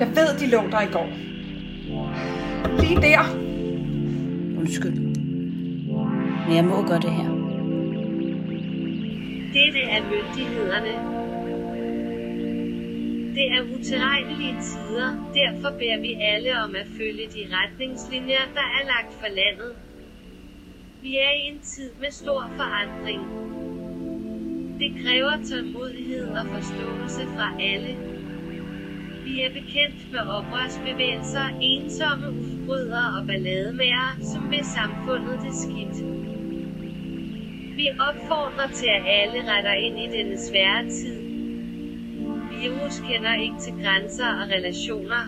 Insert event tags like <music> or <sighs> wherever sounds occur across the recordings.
Jeg ved, de lå der i går. Lige der. Undskyld. Men jeg må gøre det her. Dette er myndighederne. Det er utilregnelige tider, derfor beder vi alle om at følge de retningslinjer, der er lagt for landet. Vi er i en tid med stor forandring. Det kræver tålmodighed og forståelse fra alle. Vi er bekendt med oprørsbevægelser, ensomme udbrydere og ballademager, som vil samfundet det skidt. Vi opfordrer til, at alle retter ind i denne svære tid. Virus kender ikke til grænser og relationer.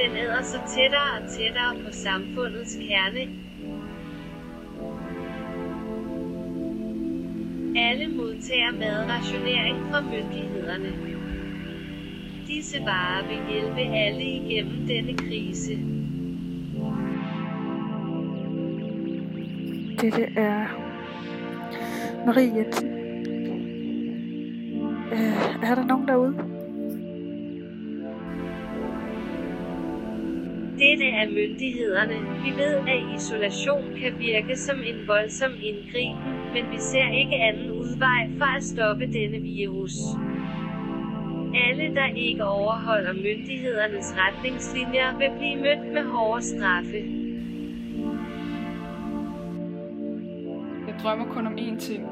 Den æder sig tættere og tættere på samfundets kerne. Alle modtager madrationering fra myndighederne. Disse varer vil hjælpe alle igennem denne krise. Dette er Marie Jensen. Øh, er der nogen derude? Dette er myndighederne. Vi ved, at isolation kan virke som en voldsom indgriben, men vi ser ikke anden udvej for at stoppe denne virus. Alle, der ikke overholder myndighedernes retningslinjer, vil blive mødt med hårde straffe. Jeg drømmer kun om én ting.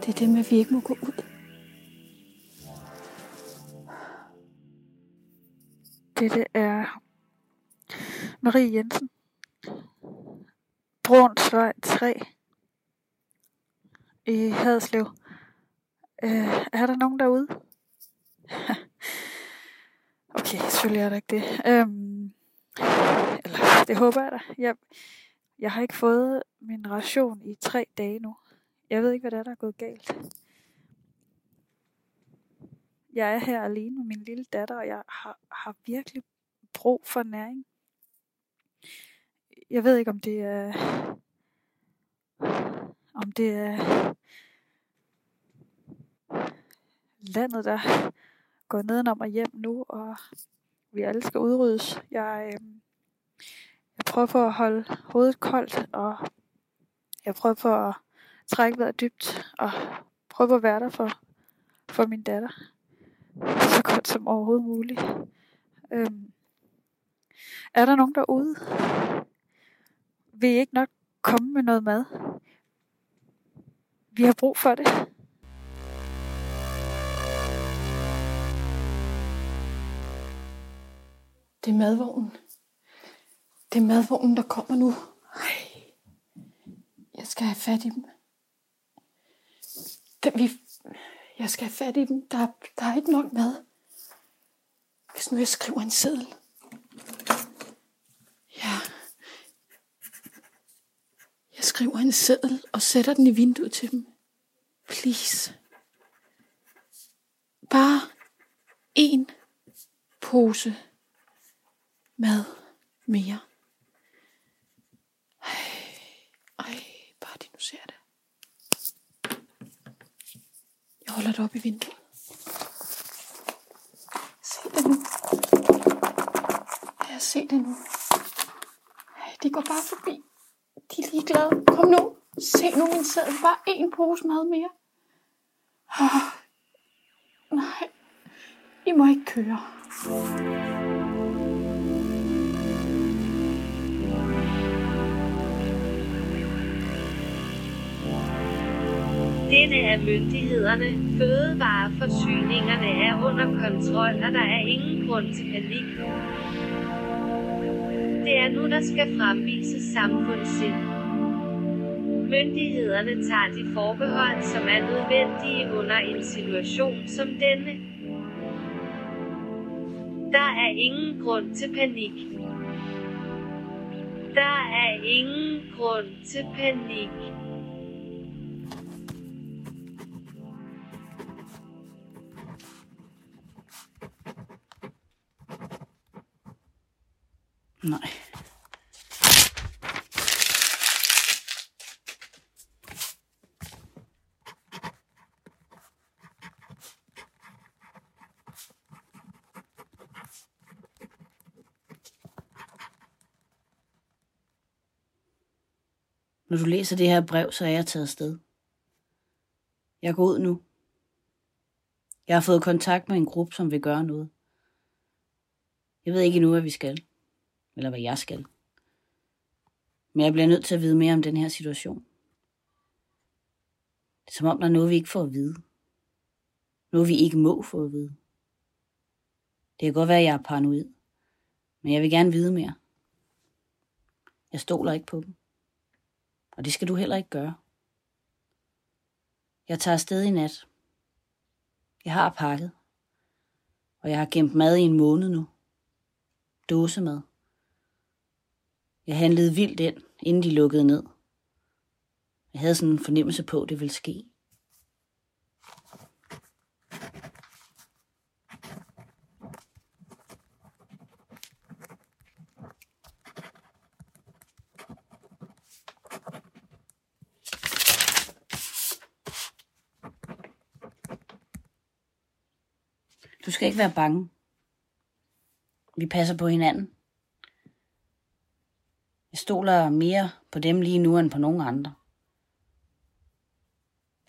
Det er det med, at vi ikke må gå ud. Dette er Marie Jensen. Brunsvej 3 i Haderslev. Øh, er der nogen derude? <laughs> okay, selvfølgelig er der ikke det. Øhm, eller, det håber jeg da. Jeg, jeg har ikke fået min ration i tre dage nu. Jeg ved ikke, hvad der er, der er gået galt. Jeg er her alene med min lille datter, og jeg har, har virkelig brug for næring. Jeg ved ikke, om det er... Om det er landet, der går nedenom og hjem nu, og vi alle skal udryddes. Jeg, øh, jeg prøver på at holde hovedet koldt, og jeg prøver på at trække vejret dybt, og prøve på at være der for, for min datter. Så godt som overhovedet muligt. Øhm, er der nogen derude? Vil I ikke nok komme med noget mad? Vi har brug for det. Det er madvognen. Det er madvognen, der kommer nu. Ej. Jeg skal have fat i dem. Den, vi, jeg skal have fat i dem. Der, der er ikke nok mad. Hvis nu jeg skriver en seddel. Ja. Jeg skriver en seddel og sætter den i vinduet til dem. Please. Bare en pose mad mere. Ej, ej, bare de nu ser det. Jeg holder det op i vinduet. Se det nu. Ja, se det nu. Ej, de går bare forbi. De er ligeglade. Kom nu. Se nu min sædel. Bare en pose mad mere. Oh, nej. I må ikke køre. Denne er myndighederne. Fødevareforsyningerne er under kontrol, og der er ingen grund til panik. Det er nu, der skal fremvises samfundssind. Myndighederne tager de forbehold, som er nødvendige under en situation som denne. Der er ingen grund til panik. Der er ingen grund til panik. Når du læser det her brev, så er jeg taget sted. Jeg går ud nu. Jeg har fået kontakt med en gruppe, som vil gøre noget. Jeg ved ikke endnu, hvad vi skal. Eller hvad jeg skal. Men jeg bliver nødt til at vide mere om den her situation. Det er som om, der er noget, vi ikke får at vide. Noget, vi ikke må få at vide. Det kan godt være, at jeg er paranoid. Men jeg vil gerne vide mere. Jeg stoler ikke på dem. Og det skal du heller ikke gøre. Jeg tager afsted i nat. Jeg har pakket. Og jeg har gemt mad i en måned nu. Dåsemad. Jeg handlede vildt ind, inden de lukkede ned. Jeg havde sådan en fornemmelse på, at det ville ske. Du skal ikke være bange. Vi passer på hinanden. Jeg stoler mere på dem lige nu end på nogen andre.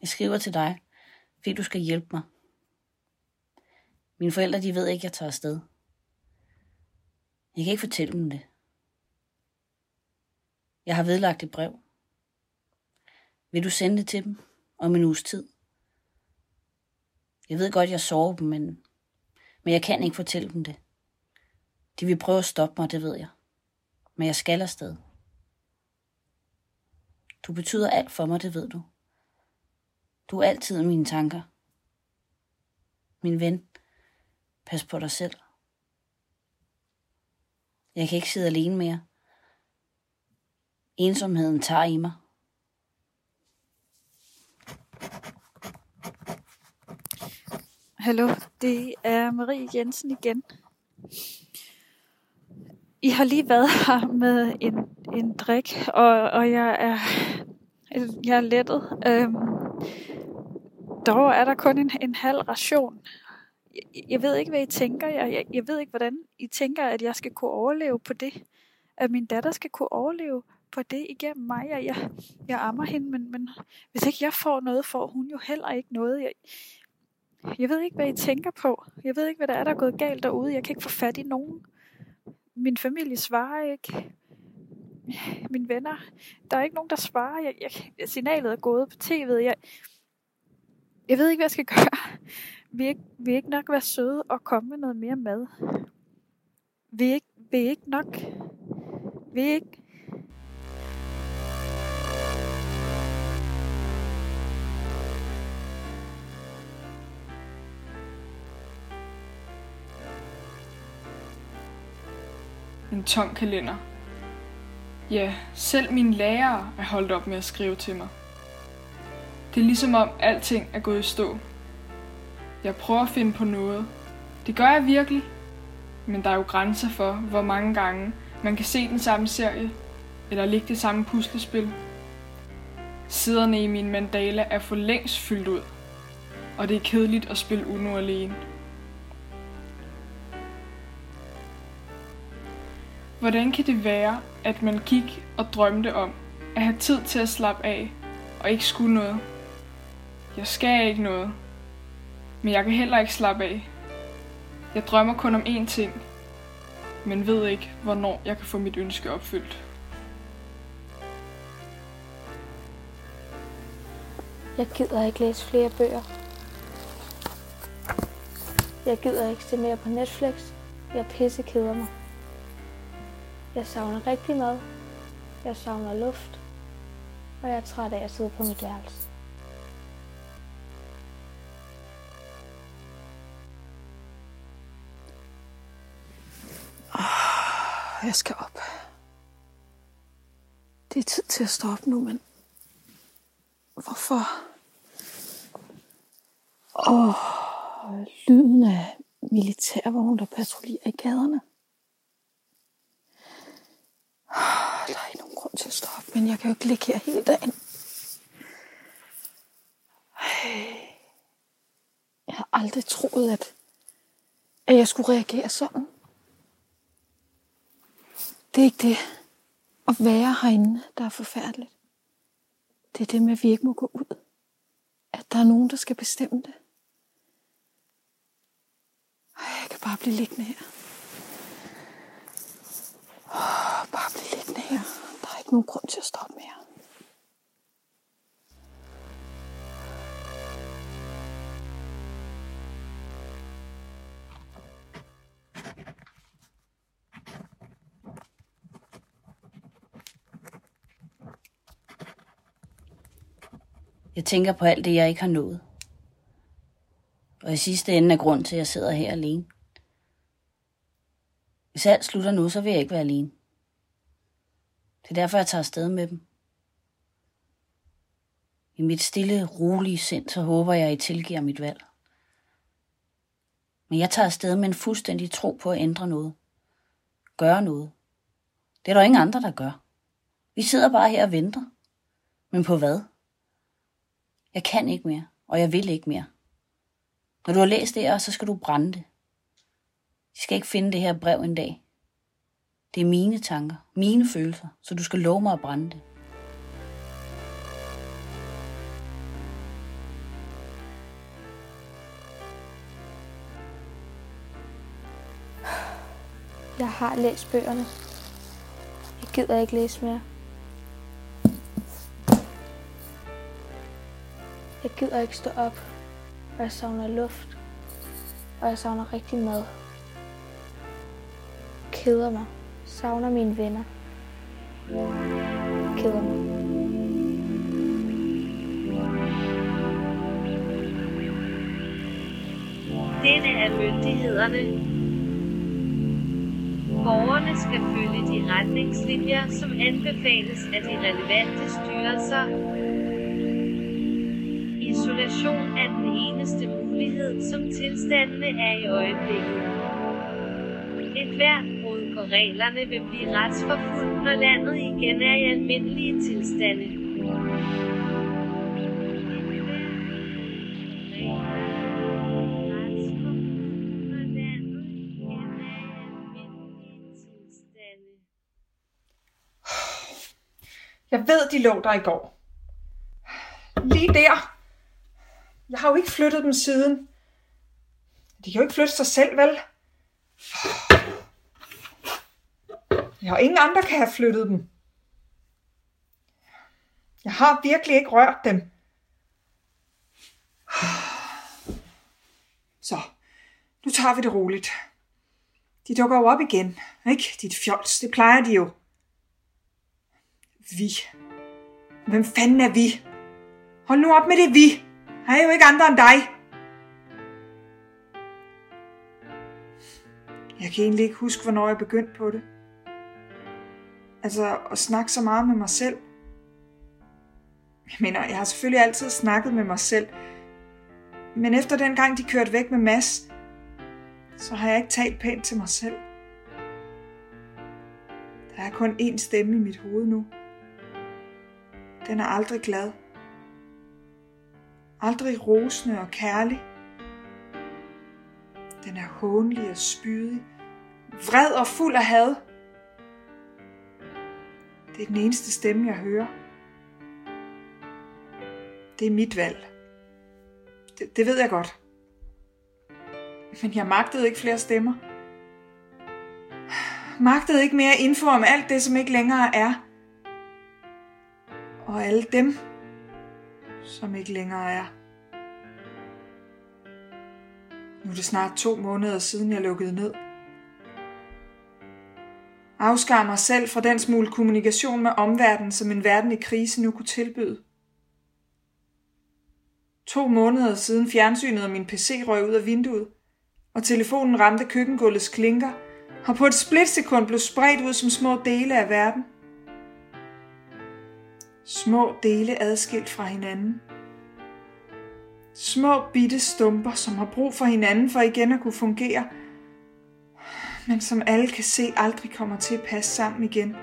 Jeg skriver til dig, fordi du skal hjælpe mig. Mine forældre, de ved ikke, at jeg tager afsted. Jeg kan ikke fortælle dem det. Jeg har vedlagt et brev. Vil du sende det til dem om en uges tid? Jeg ved godt, jeg sover dem, men, men jeg kan ikke fortælle dem det. De vil prøve at stoppe mig, det ved jeg. Men jeg skal afsted. Du betyder alt for mig, det ved du. Du er altid i mine tanker. Min ven, pas på dig selv. Jeg kan ikke sidde alene mere. Ensomheden tager i mig. Hallo, det er Marie Jensen igen. I har lige været her med en, en drik, og, og jeg er jeg er lettet. Øhm, dog er der kun en, en halv ration. Jeg, jeg ved ikke, hvad I tænker. Jeg, jeg, jeg ved ikke, hvordan I tænker, at jeg skal kunne overleve på det. At min datter skal kunne overleve på det igennem mig. Jeg, jeg, jeg ammer hende, men, men hvis ikke jeg får noget, får hun jo heller ikke noget. Jeg, jeg ved ikke, hvad I tænker på. Jeg ved ikke, hvad der er, der er gået galt derude. Jeg kan ikke få fat i nogen. Min familie svarer ikke. Mine venner. Der er ikke nogen, der svarer. Jeg, jeg, signalet er gået på tv'et. Jeg, jeg ved ikke, hvad jeg skal gøre. Vil ikke, vil ikke nok være søde og komme med noget mere mad? Vil ikke, vil ikke nok? Vil ikke? En tom kalender. Ja, selv mine lærere er holdt op med at skrive til mig. Det er ligesom om alting er gået i stå. Jeg prøver at finde på noget. Det gør jeg virkelig. Men der er jo grænser for, hvor mange gange man kan se den samme serie, eller ligge det samme puslespil. Siderne i min mandala er for længst fyldt ud, og det er kedeligt at spille Uno alene. Hvordan kan det være, at man gik og drømte om at have tid til at slappe af og ikke skulle noget? Jeg skal ikke noget, men jeg kan heller ikke slappe af. Jeg drømmer kun om én ting, men ved ikke, hvornår jeg kan få mit ønske opfyldt. Jeg gider ikke læse flere bøger. Jeg gider ikke se mere på Netflix. Jeg pisse keder mig. Jeg savner rigtig mad. Jeg savner luft. Og jeg er træt af at sidde på mit værelse. Ah, jeg skal op. Det er tid til at stå op nu, men hvorfor? Åh, lyden af militærvogne, der patruljerer i gaderne. Åh, <sighs> Der er ikke nogen grund til at stoppe, men jeg kan jo ikke ligge her hele dagen. Jeg har aldrig troet, at, at jeg skulle reagere sådan. Det er ikke det at være herinde, der er forfærdeligt. Det er det med, at vi ikke må gå ud. At der er nogen, der skal bestemme det. Jeg kan bare blive liggende her. Oh, bare blive liggende her. Der er ikke nogen grund til at stoppe mere. Jeg tænker på alt det, jeg ikke har nået. Og i sidste ende er grund til, at jeg sidder her alene. Hvis alt slutter nu, så vil jeg ikke være alene. Det er derfor, jeg tager afsted med dem. I mit stille, rolige sind, så håber jeg, at I tilgiver mit valg. Men jeg tager afsted med en fuldstændig tro på at ændre noget. Gøre noget. Det er der ingen andre, der gør. Vi sidder bare her og venter. Men på hvad? Jeg kan ikke mere, og jeg vil ikke mere. Når du har læst det her, så skal du brænde det. De skal ikke finde det her brev en dag. Det er mine tanker, mine følelser, så du skal love mig at brænde det. Jeg har læst bøgerne. Jeg gider ikke læse mere. Jeg gider ikke stå op, og jeg savner luft, og jeg savner rigtig mad. Keder mig. Savner mine venner. Keder mig. Dette er myndighederne. Borgerne skal følge de retningslinjer, som anbefales af de relevante styrelser. Isolation er den eneste mulighed, som tilstandene er i øjeblikket. Et hvert for reglerne vil blive retsforfulgt, når landet igen er i almindelige tilstande. Jeg ved, de lå der i går. Lige der. Jeg har jo ikke flyttet dem siden. De kan jo ikke flytte sig selv, vel? Jeg har ingen andre kan have flyttet dem. Jeg har virkelig ikke rørt dem. Så, nu tager vi det roligt. De dukker jo op igen, ikke? Dit fjols, det plejer de jo. Vi. Hvem fanden er vi? Hold nu op med det vi. Jeg er jo ikke andre end dig. Jeg kan egentlig ikke huske, hvornår jeg begyndte på det. Altså at snakke så meget med mig selv. Jeg mener, jeg har selvfølgelig altid snakket med mig selv. Men efter den gang, de kørte væk med Mads, så har jeg ikke talt pænt til mig selv. Der er kun én stemme i mit hoved nu. Den er aldrig glad. Aldrig rosende og kærlig. Den er hånlig og spydig. Vred og fuld af had. Det er den eneste stemme, jeg hører. Det er mit valg. Det, det ved jeg godt. Men jeg magtede ikke flere stemmer. Magtede ikke mere info om alt det, som ikke længere er. Og alle dem, som ikke længere er. Nu er det snart to måneder siden, jeg lukkede ned. Afskar mig selv fra den smule kommunikation med omverdenen, som en verden i krise nu kunne tilbyde. To måneder siden fjernsynet og min PC røg ud af vinduet, og telefonen ramte køkkengulvets klinker, og på et splitsekund blev spredt ud som små dele af verden. Små dele adskilt fra hinanden. Små bitte stumper, som har brug for hinanden for igen at kunne fungere, men som alle kan se aldrig kommer til at passe sammen igen.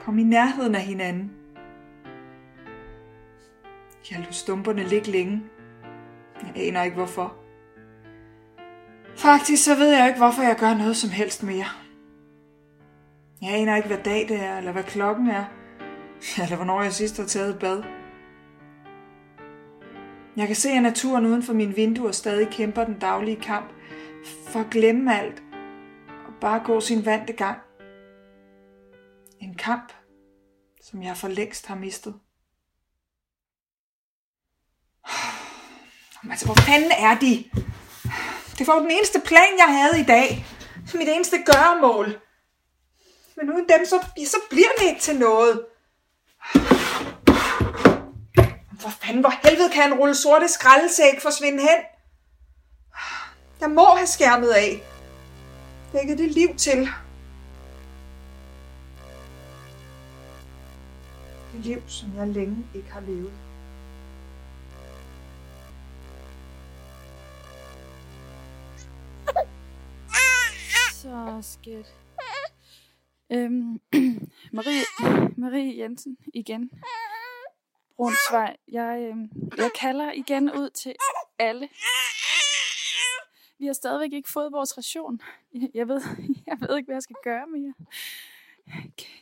Kom i nærheden af hinanden. Jeg lå stumperne ligge længe. Jeg aner ikke hvorfor. Faktisk så ved jeg ikke, hvorfor jeg gør noget som helst mere. Jeg aner ikke, hvad dag det er, eller hvad klokken er. <laughs> Eller hvornår jeg sidst har taget et bad. Jeg kan se, at naturen uden for mine vinduer stadig kæmper den daglige kamp for at glemme alt og bare gå sin vante gang. En kamp, som jeg for længst har mistet. <sighs> Altså, hvor fanden er de? Det var jo den eneste plan, jeg havde i dag. Mit eneste gøremål. Men uden dem, så, så bliver det ikke til noget. <sighs> Hvor fanden, hvor helvede kan en rulle sorte skraldesæk forsvinde hen? Jeg må have skærmet af. Lægget det liv til. Det liv, som jeg længe ikke har levet. Så skidt. Øhm, <clears throat> Marie, Marie Jensen igen. Brunsvej. Jeg, øhm, jeg kalder igen ud til alle. Vi har stadigvæk ikke fået vores ration. Jeg- ved, jeg ved ikke, hvad jeg skal gøre mere.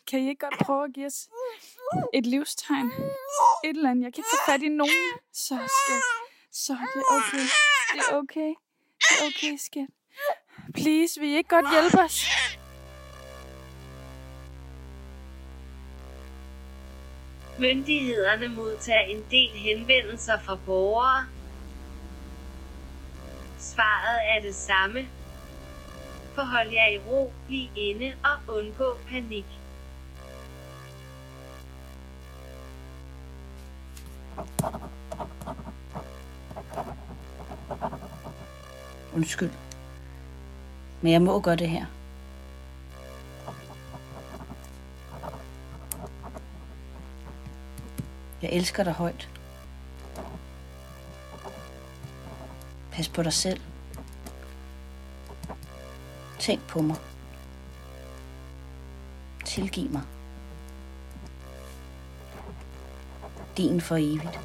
Kan I ikke godt prøve at give os et livstegn? Et eller andet. Jeg kan ikke få fat i nogen. Så skal Så det er okay. Det er okay. Det er okay, skat. Please, vil I ikke godt hjælpe os? Myndighederne modtager en del henvendelser fra borgere. Svaret er det samme. Forhold jer i ro, bliv inde og undgå panik. Undskyld. Men jeg må gøre det her. Jeg elsker dig højt. Pas på dig selv. Tænk på mig. Tilgiv mig. Din for evigt.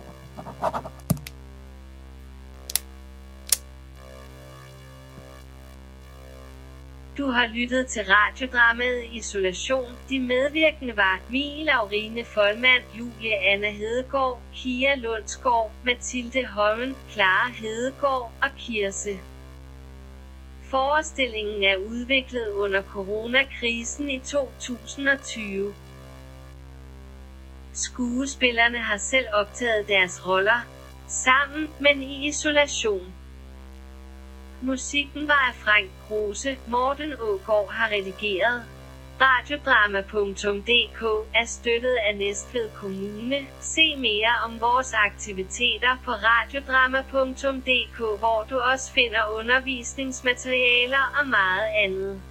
Du har lyttet til radiodramaet Isolation. De medvirkende var Mie Laurine Folmand, Julie Anna Hedegaard, Kia Lundsgaard, Mathilde Holmen, Clara Hedegaard og Kirse. Forestillingen er udviklet under coronakrisen i 2020. Skuespillerne har selv optaget deres roller, sammen, men i isolation. Musikken var af Frank Kruse, Morten Ågaard har redigeret. Radiodrama.dk er støttet af Næstved Kommune. Se mere om vores aktiviteter på radiodrama.dk, hvor du også finder undervisningsmaterialer og meget andet.